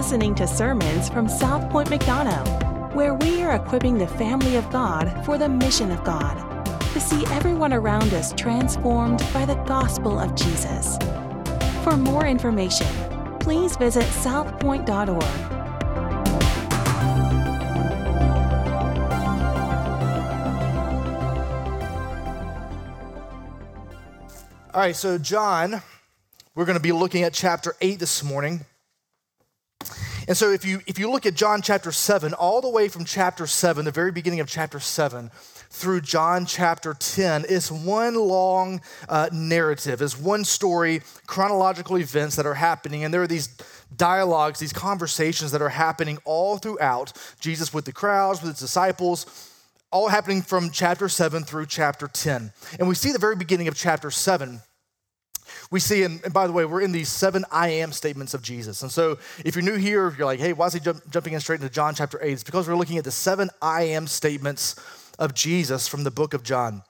listening to sermons from South Point McDonough, where we are equipping the family of God for the mission of God to see everyone around us transformed by the gospel of Jesus. For more information, please visit southpoint.org. All right, so John, we're going to be looking at chapter 8 this morning. And so if you if you look at John chapter 7 all the way from chapter 7, the very beginning of chapter 7 through John chapter 10 is one long uh, narrative, is one story, chronological events that are happening and there are these dialogues, these conversations that are happening all throughout Jesus with the crowds, with his disciples, all happening from chapter 7 through chapter 10. And we see the very beginning of chapter 7. We see, and, by the way, we're in these seven I am statements of Jesus. And so if you're new here, if you're like, hey, why is he jump, jumping in straight into John chapter 8? It's because we're looking at the seven I am statements of Jesus from the book of John.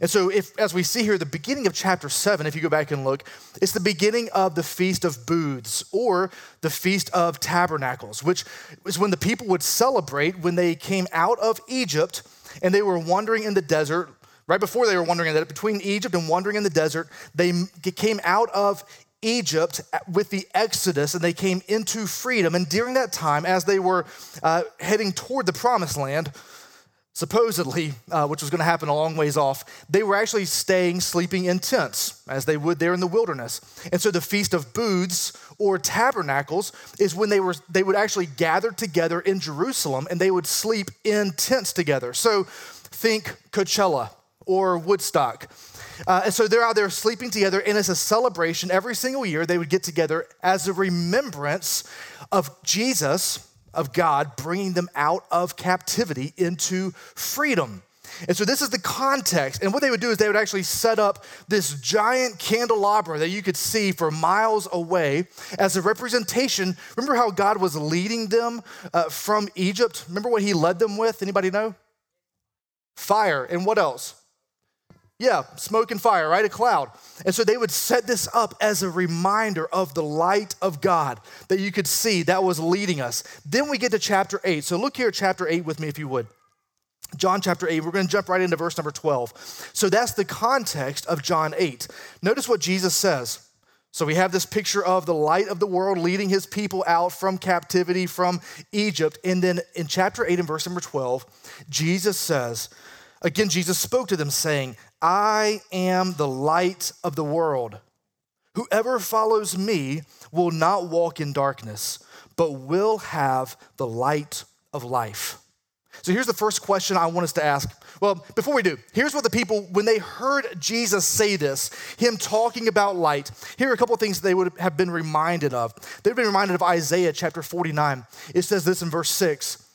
And so, if as we see here, the beginning of chapter seven, if you go back and look, it's the beginning of the Feast of Booths or the Feast of Tabernacles, which is when the people would celebrate when they came out of Egypt and they were wandering in the desert. Right before they were wandering in the between Egypt and wandering in the desert, they came out of Egypt with the Exodus and they came into freedom. And during that time, as they were uh, heading toward the promised land, supposedly, uh, which was going to happen a long ways off, they were actually staying, sleeping in tents, as they would there in the wilderness. And so the Feast of Booths or Tabernacles is when they, were, they would actually gather together in Jerusalem and they would sleep in tents together. So think Coachella or Woodstock. Uh, and so they're out there sleeping together, and it's a celebration every single year. They would get together as a remembrance of Jesus of God bringing them out of captivity into freedom. And so this is the context. And what they would do is they would actually set up this giant candelabra that you could see for miles away as a representation. Remember how God was leading them uh, from Egypt? Remember what he led them with? Anybody know? Fire. And what else? Yeah, smoke and fire, right? A cloud. And so they would set this up as a reminder of the light of God that you could see that was leading us. Then we get to chapter 8. So look here chapter 8 with me if you would. John chapter 8, we're going to jump right into verse number 12. So that's the context of John 8. Notice what Jesus says. So we have this picture of the light of the world leading his people out from captivity from Egypt. And then in chapter 8 and verse number 12, Jesus says, Again, Jesus spoke to them, saying, I am the light of the world. Whoever follows me will not walk in darkness, but will have the light of life. So here's the first question I want us to ask. Well, before we do, here's what the people, when they heard Jesus say this, him talking about light, here are a couple of things they would have been reminded of. They've been reminded of Isaiah chapter 49. It says this in verse 6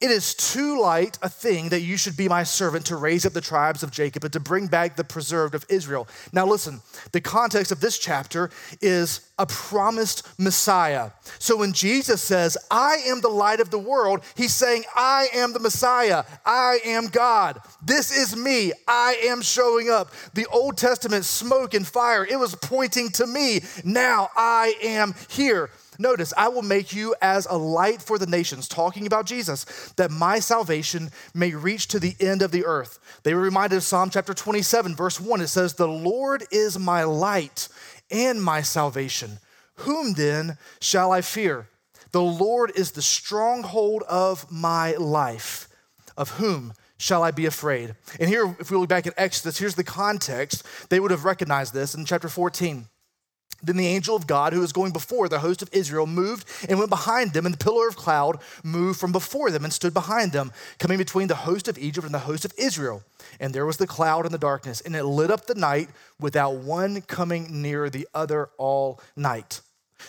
it is too light a thing that you should be my servant to raise up the tribes of Jacob and to bring back the preserved of Israel. Now, listen, the context of this chapter is a promised Messiah. So when Jesus says, I am the light of the world, he's saying, I am the Messiah. I am God. This is me. I am showing up. The Old Testament smoke and fire, it was pointing to me. Now I am here. Notice, I will make you as a light for the nations, talking about Jesus, that my salvation may reach to the end of the earth. They were reminded of Psalm chapter 27, verse 1. It says, The Lord is my light and my salvation. Whom then shall I fear? The Lord is the stronghold of my life. Of whom shall I be afraid? And here, if we look back at Exodus, here's the context. They would have recognized this in chapter 14. Then the angel of God, who was going before the host of Israel, moved and went behind them, and the pillar of cloud moved from before them and stood behind them, coming between the host of Egypt and the host of Israel. And there was the cloud and the darkness, and it lit up the night without one coming near the other all night.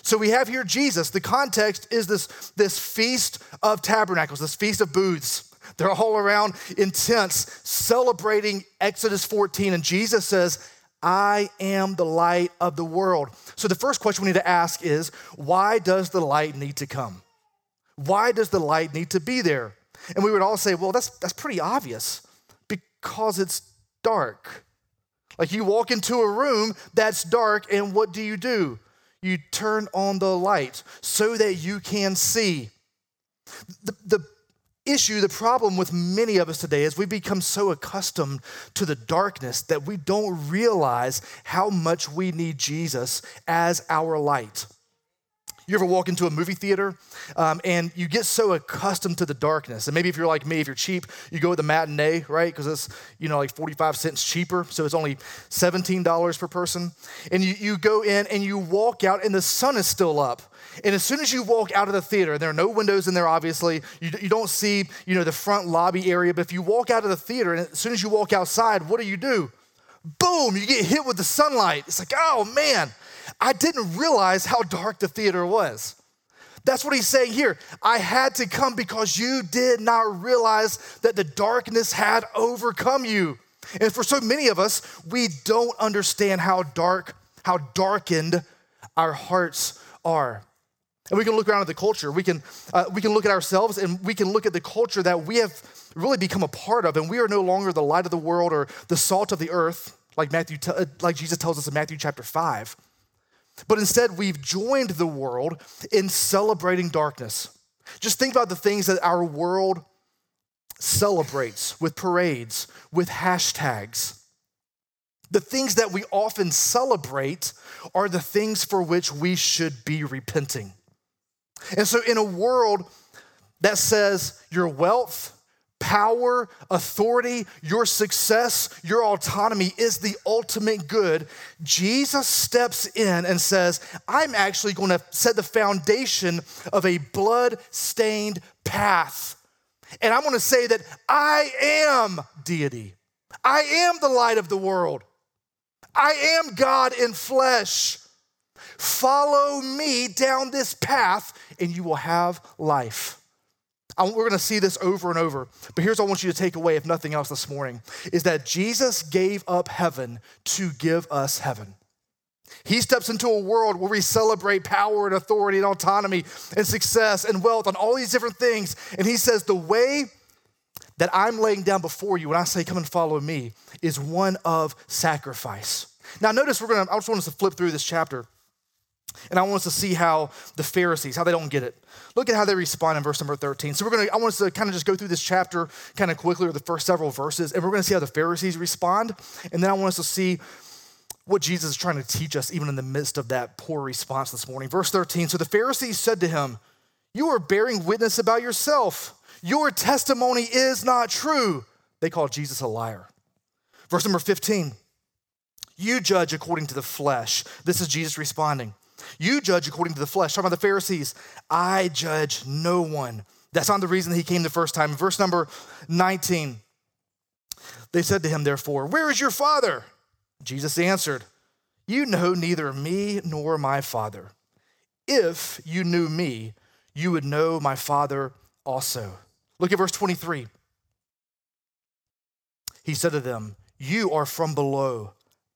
So we have here Jesus. The context is this, this feast of tabernacles, this feast of booths. They're all around in tents celebrating Exodus 14. And Jesus says, I am the light of the world. So the first question we need to ask is why does the light need to come? Why does the light need to be there? And we would all say, well, that's, that's pretty obvious because it's dark. Like you walk into a room that's dark, and what do you do? you turn on the light so that you can see. The, the issue, the problem with many of us today is we become so accustomed to the darkness that we don't realize how much we need Jesus as our light. You ever walk into a movie theater um, and you get so accustomed to the darkness? And maybe if you're like me, if you're cheap, you go with the matinee, right? Because it's, you know, like 45 cents cheaper. So it's only $17 per person. And you, you go in and you walk out and the sun is still up. And as soon as you walk out of the theater, there are no windows in there, obviously. You, you don't see, you know, the front lobby area. But if you walk out of the theater and as soon as you walk outside, what do you do? Boom, you get hit with the sunlight. It's like, oh man, I didn't realize how dark the theater was. That's what he's saying here. I had to come because you did not realize that the darkness had overcome you. And for so many of us, we don't understand how dark, how darkened our hearts are. And we can look around at the culture. We can, uh, we can look at ourselves and we can look at the culture that we have really become a part of. And we are no longer the light of the world or the salt of the earth, like, Matthew, like Jesus tells us in Matthew chapter 5. But instead, we've joined the world in celebrating darkness. Just think about the things that our world celebrates with parades, with hashtags. The things that we often celebrate are the things for which we should be repenting. And so, in a world that says your wealth, power, authority, your success, your autonomy is the ultimate good, Jesus steps in and says, I'm actually going to set the foundation of a blood stained path. And I'm going to say that I am deity. I am the light of the world. I am God in flesh. Follow me down this path, and you will have life. we're going to see this over and over. But here's what I want you to take away, if nothing else, this morning is that Jesus gave up heaven to give us heaven. He steps into a world where we celebrate power and authority and autonomy and success and wealth and all these different things. And he says, The way that I'm laying down before you when I say, Come and follow me, is one of sacrifice. Now, notice we're going to, I just want us to flip through this chapter. And I want us to see how the Pharisees, how they don't get it. Look at how they respond in verse number 13. So we're gonna, I want us to kind of just go through this chapter kind of quickly, or the first several verses, and we're gonna see how the Pharisees respond. And then I want us to see what Jesus is trying to teach us, even in the midst of that poor response this morning. Verse 13 So the Pharisees said to him, You are bearing witness about yourself. Your testimony is not true. They called Jesus a liar. Verse number 15 You judge according to the flesh. This is Jesus responding. You judge according to the flesh. Talking about the Pharisees, I judge no one. That's not the reason he came the first time. Verse number 19, they said to him, therefore, Where is your father? Jesus answered, You know neither me nor my father. If you knew me, you would know my father also. Look at verse 23. He said to them, You are from below,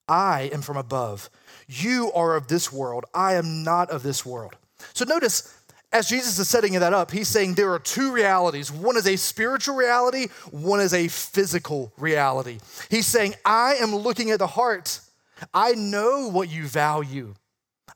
I am from above. You are of this world. I am not of this world. So notice, as Jesus is setting that up, he's saying there are two realities. One is a spiritual reality, one is a physical reality. He's saying, I am looking at the heart. I know what you value.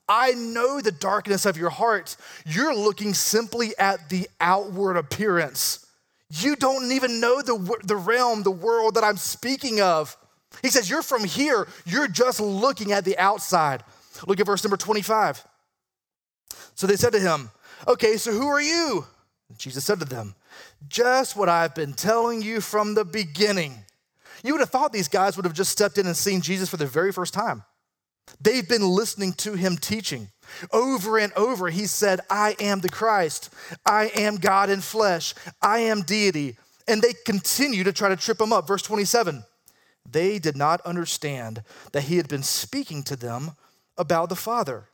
I know the darkness of your heart. You're looking simply at the outward appearance. You don't even know the, the realm, the world that I'm speaking of. He says, You're from here, you're just looking at the outside. Look at verse number 25. So they said to him, Okay, so who are you? Jesus said to them, Just what I've been telling you from the beginning. You would have thought these guys would have just stepped in and seen Jesus for the very first time. They've been listening to him teaching. Over and over, he said, I am the Christ. I am God in flesh. I am deity. And they continue to try to trip him up. Verse 27 they did not understand that he had been speaking to them about the Father.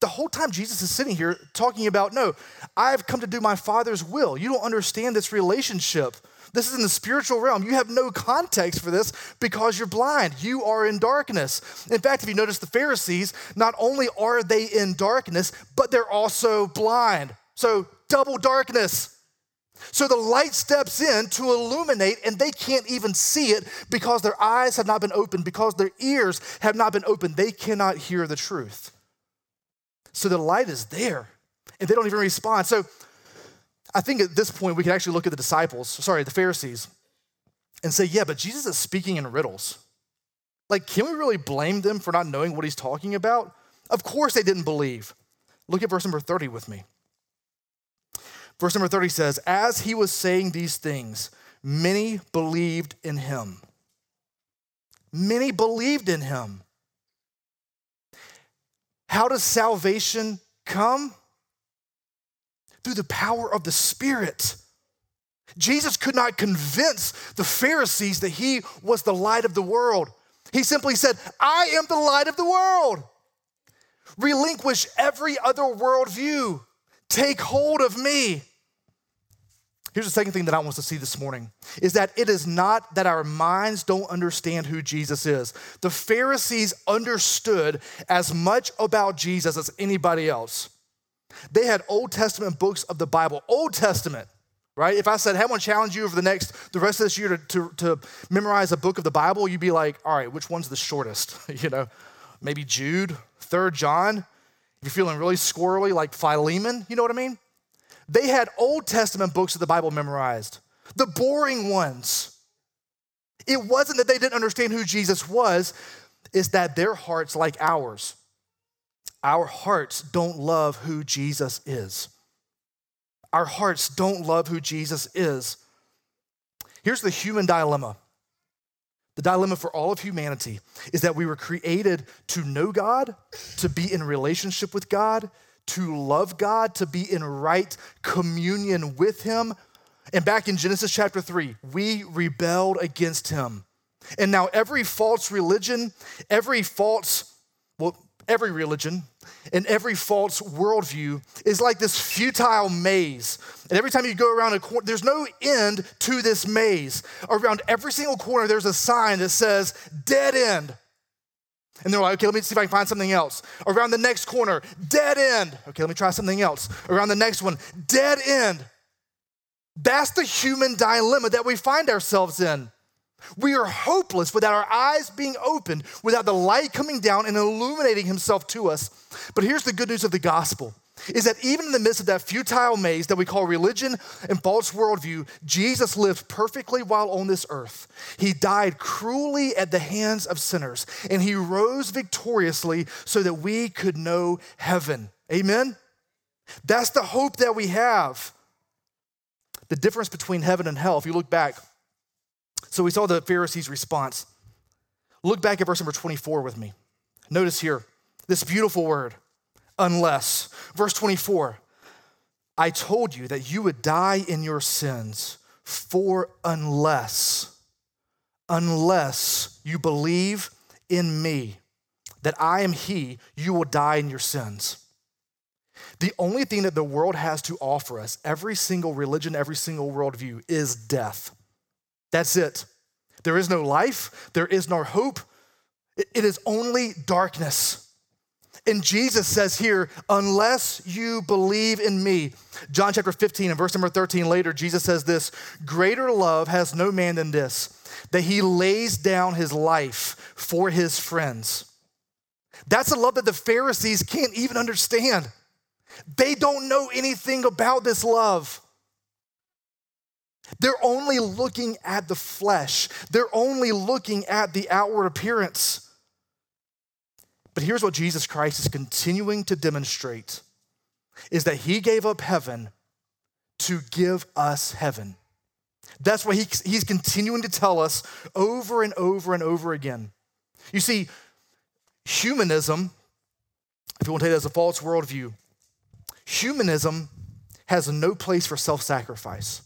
The whole time Jesus is sitting here talking about, no, I've come to do my Father's will. You don't understand this relationship. This is in the spiritual realm. You have no context for this because you're blind. You are in darkness. In fact, if you notice the Pharisees, not only are they in darkness, but they're also blind. So, double darkness. So the light steps in to illuminate, and they can't even see it because their eyes have not been opened, because their ears have not been opened. They cannot hear the truth. So the light is there, and they don't even respond. So I think at this point, we can actually look at the disciples, sorry, the Pharisees, and say, yeah, but Jesus is speaking in riddles. Like, can we really blame them for not knowing what he's talking about? Of course they didn't believe. Look at verse number 30 with me. Verse number 30 says, As he was saying these things, many believed in him. Many believed in him. How does salvation come? Through the power of the Spirit. Jesus could not convince the Pharisees that he was the light of the world. He simply said, I am the light of the world. Relinquish every other worldview. Take hold of me. Here's the second thing that I want us to see this morning is that it is not that our minds don't understand who Jesus is. The Pharisees understood as much about Jesus as anybody else. They had Old Testament books of the Bible, Old Testament, right? If I said, hey, I want to challenge you over the next, the rest of this year to, to, to memorize a book of the Bible, you'd be like, all right, which one's the shortest? you know, maybe Jude, Third John. If you're feeling really squirrely, like Philemon, you know what I mean? They had Old Testament books of the Bible memorized, the boring ones. It wasn't that they didn't understand who Jesus was, it's that their hearts, like ours, our hearts don't love who Jesus is. Our hearts don't love who Jesus is. Here's the human dilemma. The dilemma for all of humanity is that we were created to know God, to be in relationship with God, to love God, to be in right communion with Him. And back in Genesis chapter 3, we rebelled against Him. And now every false religion, every false, well, every religion and every false worldview is like this futile maze. And every time you go around a corner, there's no end to this maze. Around every single corner, there's a sign that says dead end. And they're like, okay, let me see if I can find something else. Around the next corner, dead end. Okay, let me try something else. Around the next one, dead end. That's the human dilemma that we find ourselves in. We are hopeless without our eyes being opened, without the light coming down and illuminating himself to us. But here's the good news of the gospel is that even in the midst of that futile maze that we call religion and false worldview, Jesus lived perfectly while on this earth. He died cruelly at the hands of sinners, and he rose victoriously so that we could know heaven. Amen? That's the hope that we have. The difference between heaven and hell, if you look back, so we saw the Pharisees' response. Look back at verse number 24 with me. Notice here this beautiful word, unless. Verse 24 I told you that you would die in your sins, for unless, unless you believe in me, that I am He, you will die in your sins. The only thing that the world has to offer us, every single religion, every single worldview, is death. That's it. There is no life, there is no hope. It is only darkness. And Jesus says here, unless you believe in me. John chapter 15 and verse number 13 later, Jesus says this Greater love has no man than this, that he lays down his life for his friends. That's a love that the Pharisees can't even understand. They don't know anything about this love. They're only looking at the flesh, they're only looking at the outward appearance. But here's what Jesus Christ is continuing to demonstrate is that he gave up heaven to give us heaven. That's what he, he's continuing to tell us over and over and over again. You see, humanism, if you want to take it as a false worldview, humanism has no place for self sacrifice.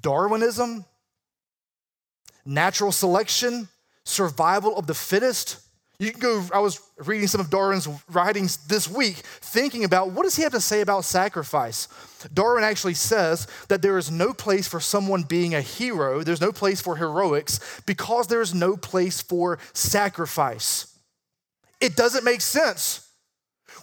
Darwinism, natural selection, survival of the fittest. You can go, I was reading some of Darwin's writings this week, thinking about what does he have to say about sacrifice? Darwin actually says that there is no place for someone being a hero, there's no place for heroics, because there is no place for sacrifice. It doesn't make sense.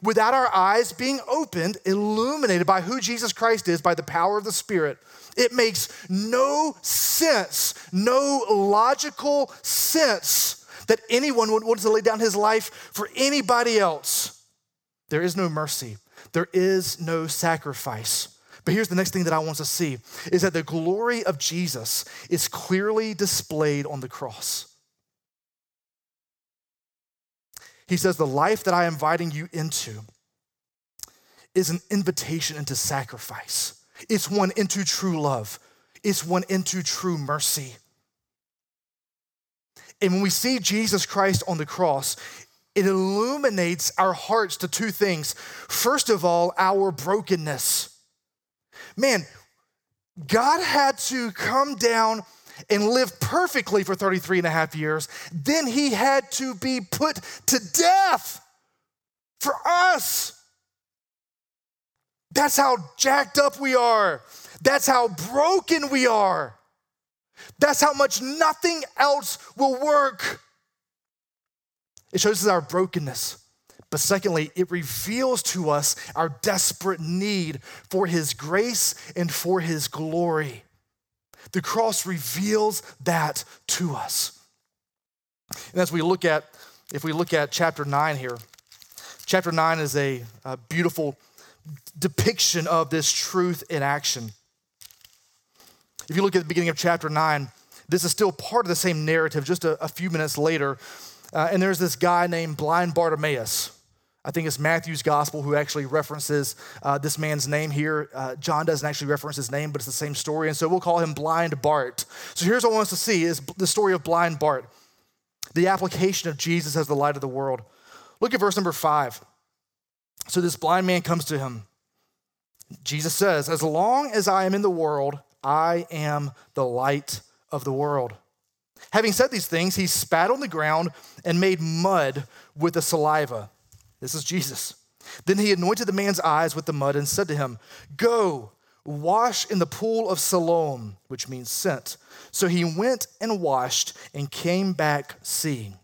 without our eyes being opened, illuminated by who Jesus Christ is by the power of the Spirit, it makes no sense, no logical sense that anyone would want to lay down his life for anybody else. There is no mercy, there is no sacrifice. But here's the next thing that I want to see is that the glory of Jesus is clearly displayed on the cross. He says, The life that I am inviting you into is an invitation into sacrifice. It's one into true love. It's one into true mercy. And when we see Jesus Christ on the cross, it illuminates our hearts to two things. First of all, our brokenness. Man, God had to come down and live perfectly for 33 and a half years. Then he had to be put to death for us. That's how jacked up we are. That's how broken we are. That's how much nothing else will work. It shows us our brokenness. But secondly, it reveals to us our desperate need for His grace and for His glory. The cross reveals that to us. And as we look at, if we look at chapter 9 here, chapter 9 is a, a beautiful depiction of this truth in action. If you look at the beginning of chapter 9, this is still part of the same narrative just a, a few minutes later. Uh, and there's this guy named blind Bartimaeus. I think it's Matthew's gospel who actually references uh, this man's name here. Uh, John doesn't actually reference his name, but it's the same story. And so we'll call him Blind Bart. So here's what I want us to see is the story of Blind Bart, the application of Jesus as the light of the world. Look at verse number five. So this blind man comes to him. Jesus says, As long as I am in the world, I am the light of the world. Having said these things, he spat on the ground and made mud with the saliva. This is Jesus. Then he anointed the man's eyes with the mud and said to him, Go, wash in the pool of Siloam, which means sent. So he went and washed and came back seeing.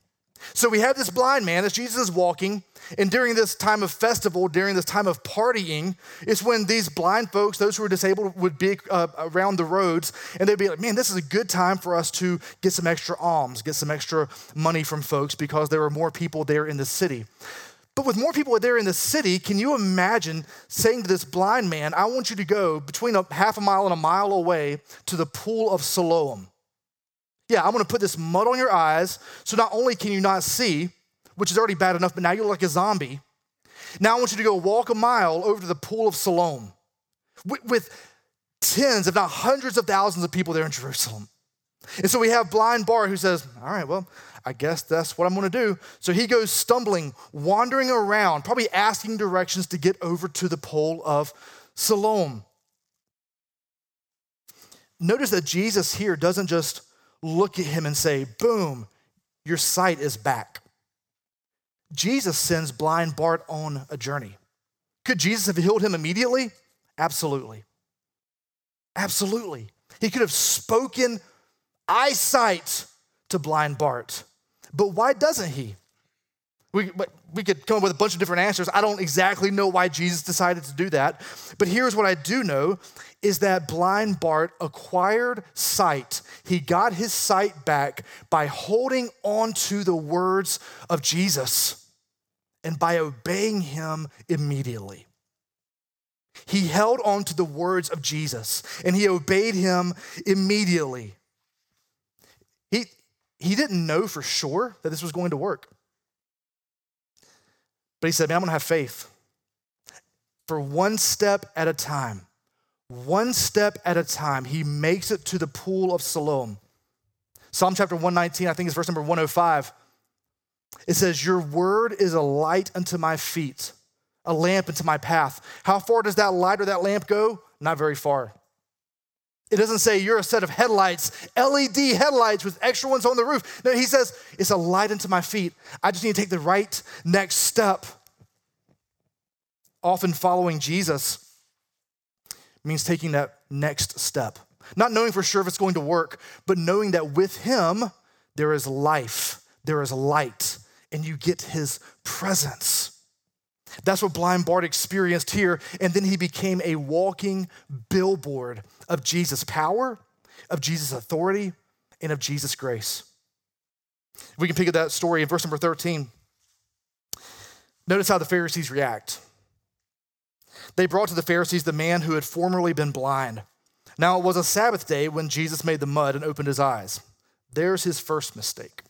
So we have this blind man as Jesus is walking, and during this time of festival, during this time of partying, is when these blind folks, those who are disabled, would be uh, around the roads, and they'd be like, man, this is a good time for us to get some extra alms, get some extra money from folks because there were more people there in the city. But with more people there in the city, can you imagine saying to this blind man, I want you to go between a half a mile and a mile away to the pool of Siloam? Yeah, I'm gonna put this mud on your eyes, so not only can you not see, which is already bad enough, but now you look like a zombie. Now I want you to go walk a mile over to the pool of Siloam with, with tens, if not hundreds of thousands of people there in Jerusalem. And so we have blind Bart who says, All right, well, I guess that's what I'm gonna do. So he goes stumbling, wandering around, probably asking directions to get over to the pool of Siloam. Notice that Jesus here doesn't just look at him and say, Boom, your sight is back. Jesus sends blind Bart on a journey. Could Jesus have healed him immediately? Absolutely. Absolutely. He could have spoken eyesight to blind Bart. But why doesn't he? We, we could come up with a bunch of different answers. I don't exactly know why Jesus decided to do that. But here's what I do know is that blind Bart acquired sight. He got his sight back by holding on to the words of Jesus and by obeying him immediately. He held on to the words of Jesus and he obeyed him immediately. He, he didn't know for sure that this was going to work. But he said, Man, I'm going to have faith for one step at a time. One step at a time, he makes it to the pool of Siloam. Psalm chapter 119, I think it's verse number 105. It says, Your word is a light unto my feet, a lamp unto my path. How far does that light or that lamp go? Not very far. It doesn't say you're a set of headlights, LED headlights with extra ones on the roof. No, he says it's a light unto my feet. I just need to take the right next step. Often following Jesus means taking that next step. Not knowing for sure if it's going to work, but knowing that with Him, there is life, there is light, and you get His presence. That's what blind Bart experienced here. And then he became a walking billboard of Jesus' power, of Jesus' authority, and of Jesus' grace. We can pick up that story in verse number 13. Notice how the Pharisees react. They brought to the Pharisees the man who had formerly been blind. Now it was a Sabbath day when Jesus made the mud and opened his eyes. There's his first mistake.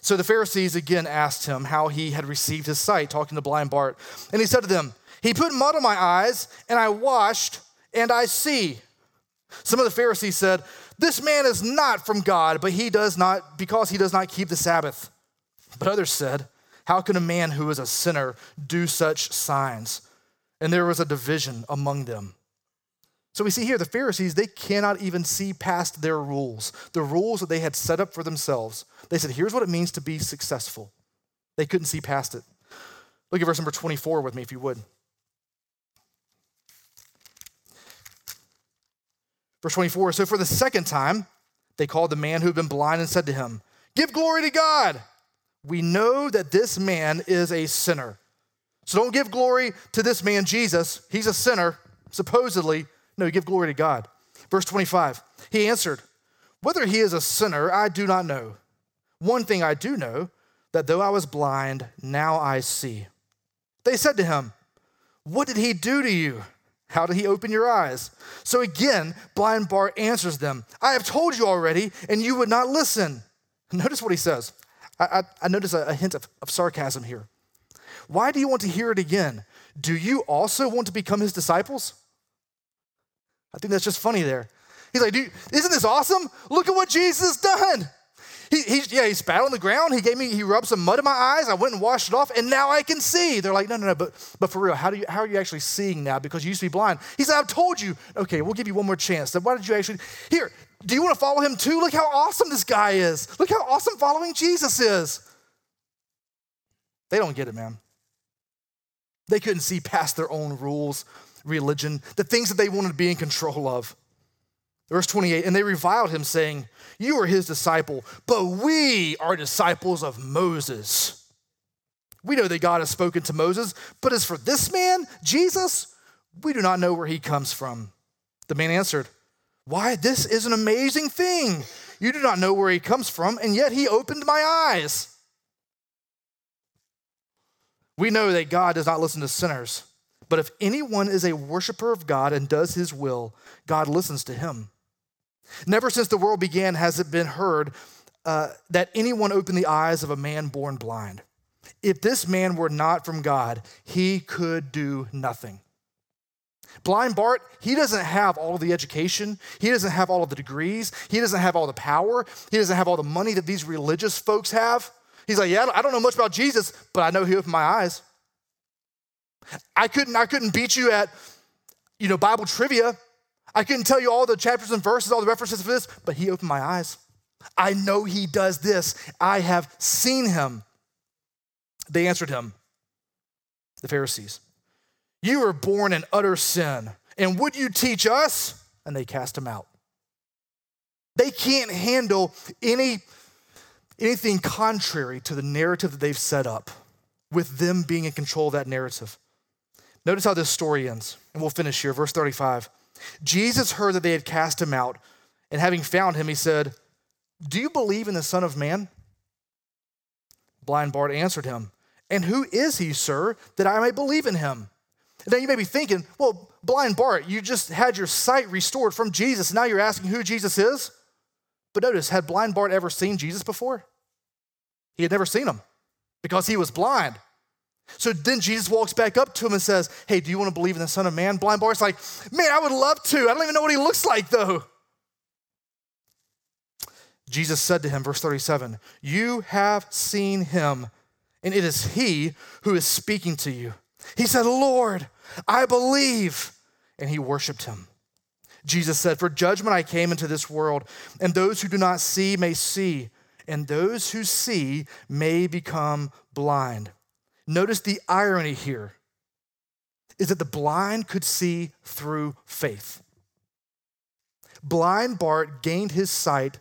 So the Pharisees again asked him how he had received his sight, talking to blind Bart. And he said to them, He put mud on my eyes, and I washed, and I see. Some of the Pharisees said, This man is not from God, but he does not, because he does not keep the Sabbath. But others said, How can a man who is a sinner do such signs? And there was a division among them. So we see here the Pharisees, they cannot even see past their rules, the rules that they had set up for themselves. They said, here's what it means to be successful. They couldn't see past it. Look at verse number 24 with me, if you would. Verse 24 So for the second time, they called the man who had been blind and said to him, Give glory to God. We know that this man is a sinner. So don't give glory to this man, Jesus. He's a sinner, supposedly. No, give glory to God. Verse 25 He answered, Whether he is a sinner, I do not know. One thing I do know, that though I was blind, now I see. They said to him, What did he do to you? How did he open your eyes? So again, blind Bart answers them, I have told you already, and you would not listen. Notice what he says. I, I, I notice a, a hint of, of sarcasm here. Why do you want to hear it again? Do you also want to become his disciples? I think that's just funny there. He's like, Dude, isn't this awesome? Look at what Jesus done. He, he, yeah, he spat on the ground. He gave me, he rubbed some mud in my eyes. I went and washed it off, and now I can see. They're like, no, no, no, but, but for real, how, do you, how are you actually seeing now? Because you used to be blind. He said, I've told you. Okay, we'll give you one more chance. Then why did you actually, here, do you want to follow him too? Look how awesome this guy is. Look how awesome following Jesus is. They don't get it, man. They couldn't see past their own rules, religion, the things that they wanted to be in control of. Verse 28 And they reviled him, saying, You are his disciple, but we are disciples of Moses. We know that God has spoken to Moses, but as for this man, Jesus, we do not know where he comes from. The man answered, Why, this is an amazing thing. You do not know where he comes from, and yet he opened my eyes. We know that God does not listen to sinners, but if anyone is a worshiper of God and does his will, God listens to him. Never since the world began has it been heard uh, that anyone opened the eyes of a man born blind. If this man were not from God, he could do nothing. Blind Bart, he doesn't have all of the education. He doesn't have all of the degrees. He doesn't have all the power. He doesn't have all the money that these religious folks have. He's like, Yeah, I don't know much about Jesus, but I know he opened my eyes. I couldn't, I couldn't beat you at, you know, Bible trivia. I couldn't tell you all the chapters and verses, all the references for this, but he opened my eyes. I know he does this. I have seen him. They answered him, the Pharisees, You were born in utter sin, and would you teach us? And they cast him out. They can't handle any, anything contrary to the narrative that they've set up, with them being in control of that narrative. Notice how this story ends, and we'll finish here. Verse 35. Jesus heard that they had cast him out, and having found him, he said, Do you believe in the Son of Man? Blind Bart answered him, And who is he, sir, that I may believe in him? Now you may be thinking, Well, blind Bart, you just had your sight restored from Jesus, now you're asking who Jesus is? But notice, had blind Bart ever seen Jesus before? He had never seen him because he was blind. So then Jesus walks back up to him and says, Hey, do you want to believe in the Son of Man? Blind Bart's like, Man, I would love to. I don't even know what he looks like, though. Jesus said to him, verse 37, You have seen him, and it is he who is speaking to you. He said, Lord, I believe. And he worshiped him. Jesus said, For judgment I came into this world, and those who do not see may see, and those who see may become blind. Notice the irony here is that the blind could see through faith. Blind Bart gained his sight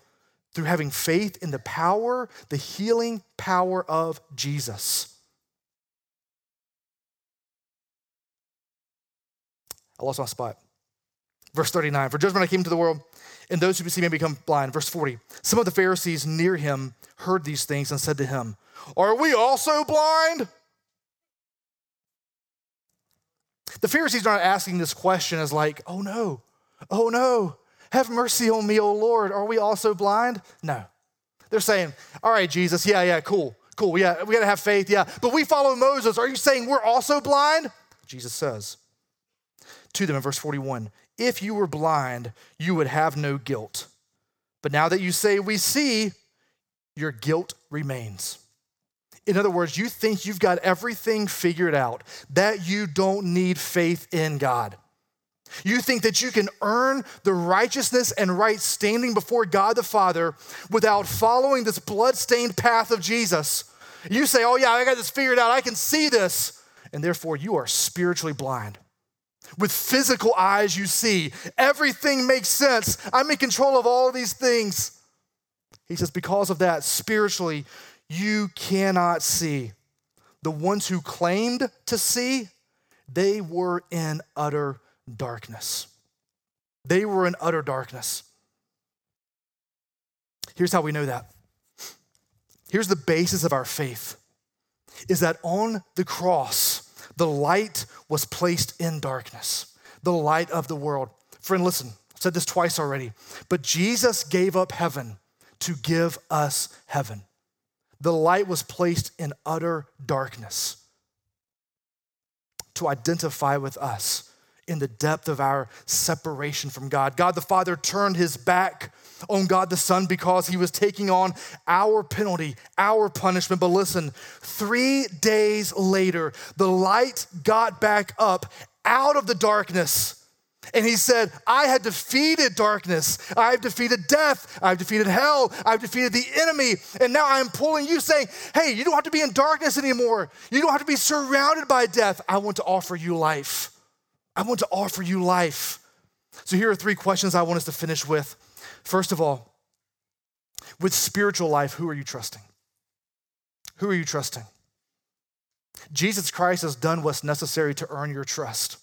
through having faith in the power, the healing power of Jesus. I lost my spot. Verse 39 For judgment I came into the world, and those who see me become blind. Verse 40 Some of the Pharisees near him heard these things and said to him, Are we also blind? The Pharisees are not asking this question as like, oh no, oh no, have mercy on me, O Lord. Are we also blind? No. They're saying, all right, Jesus, yeah, yeah, cool, cool, yeah, we gotta have faith, yeah, but we follow Moses. Are you saying we're also blind? Jesus says to them in verse 41 If you were blind, you would have no guilt. But now that you say we see, your guilt remains. In other words, you think you've got everything figured out, that you don't need faith in God. You think that you can earn the righteousness and right standing before God the Father without following this blood-stained path of Jesus. You say, Oh, yeah, I got this figured out. I can see this. And therefore, you are spiritually blind. With physical eyes, you see everything makes sense. I'm in control of all of these things. He says, Because of that, spiritually, you cannot see. The ones who claimed to see, they were in utter darkness. They were in utter darkness. Here's how we know that. Here's the basis of our faith is that on the cross, the light was placed in darkness, the light of the world. Friend, listen, I've said this twice already, but Jesus gave up heaven to give us heaven the light was placed in utter darkness to identify with us in the depth of our separation from God. God the Father turned his back on God the Son because he was taking on our penalty, our punishment. But listen, three days later, the light got back up out of the darkness and he said, I had defeated darkness. I've defeated death. I've defeated hell. I've defeated the enemy. And now I'm pulling you saying, hey, you don't have to be in darkness anymore. You don't have to be surrounded by death. I want to offer you life. I want to offer you life. So here are three questions I want us to finish with. First of all, with spiritual life, who are you trusting? Who are you trusting? Jesus Christ has done what's necessary to earn your trust.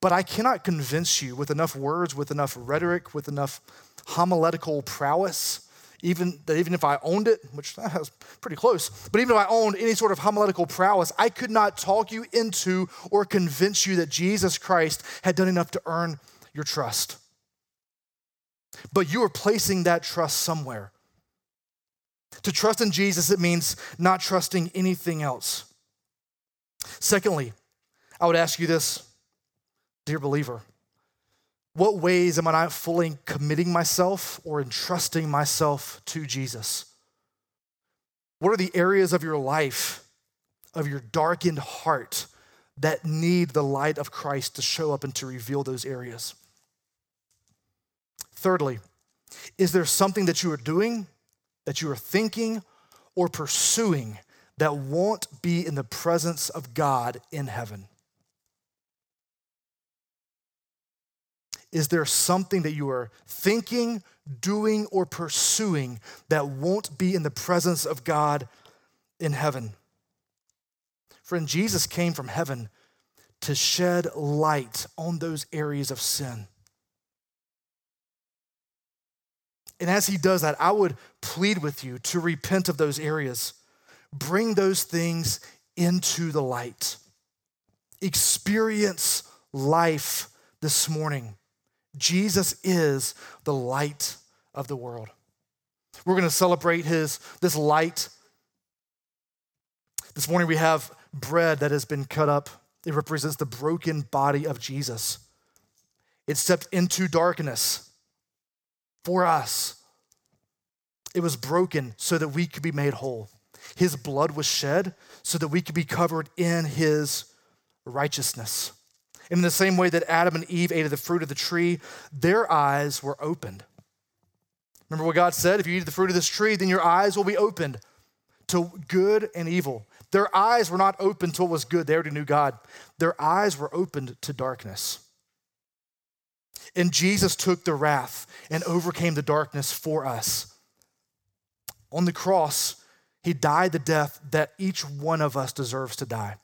But I cannot convince you with enough words, with enough rhetoric, with enough homiletical prowess, even that even if I owned it, which that was pretty close, but even if I owned any sort of homiletical prowess, I could not talk you into or convince you that Jesus Christ had done enough to earn your trust. But you are placing that trust somewhere. To trust in Jesus, it means not trusting anything else. Secondly, I would ask you this Dear believer, what ways am I not fully committing myself or entrusting myself to Jesus? What are the areas of your life, of your darkened heart, that need the light of Christ to show up and to reveal those areas? Thirdly, is there something that you are doing, that you are thinking, or pursuing that won't be in the presence of God in heaven? Is there something that you are thinking, doing, or pursuing that won't be in the presence of God in heaven? Friend, Jesus came from heaven to shed light on those areas of sin. And as he does that, I would plead with you to repent of those areas. Bring those things into the light. Experience life this morning. Jesus is the light of the world. We're going to celebrate his this light. This morning we have bread that has been cut up. It represents the broken body of Jesus. It stepped into darkness for us. It was broken so that we could be made whole. His blood was shed so that we could be covered in his righteousness. In the same way that Adam and Eve ate of the fruit of the tree, their eyes were opened. Remember what God said? If you eat the fruit of this tree, then your eyes will be opened to good and evil. Their eyes were not open to what was good. They already knew God. Their eyes were opened to darkness. And Jesus took the wrath and overcame the darkness for us. On the cross, he died the death that each one of us deserves to die.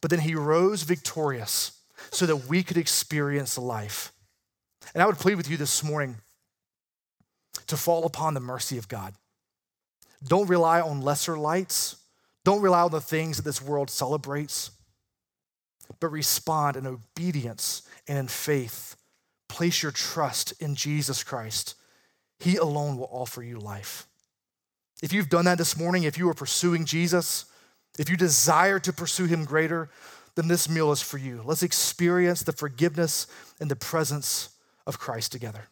But then he rose victorious so that we could experience life. And I would plead with you this morning to fall upon the mercy of God. Don't rely on lesser lights. Don't rely on the things that this world celebrates, but respond in obedience and in faith. Place your trust in Jesus Christ. He alone will offer you life. If you've done that this morning, if you are pursuing Jesus, if you desire to pursue him greater, then this meal is for you. Let's experience the forgiveness and the presence of Christ together.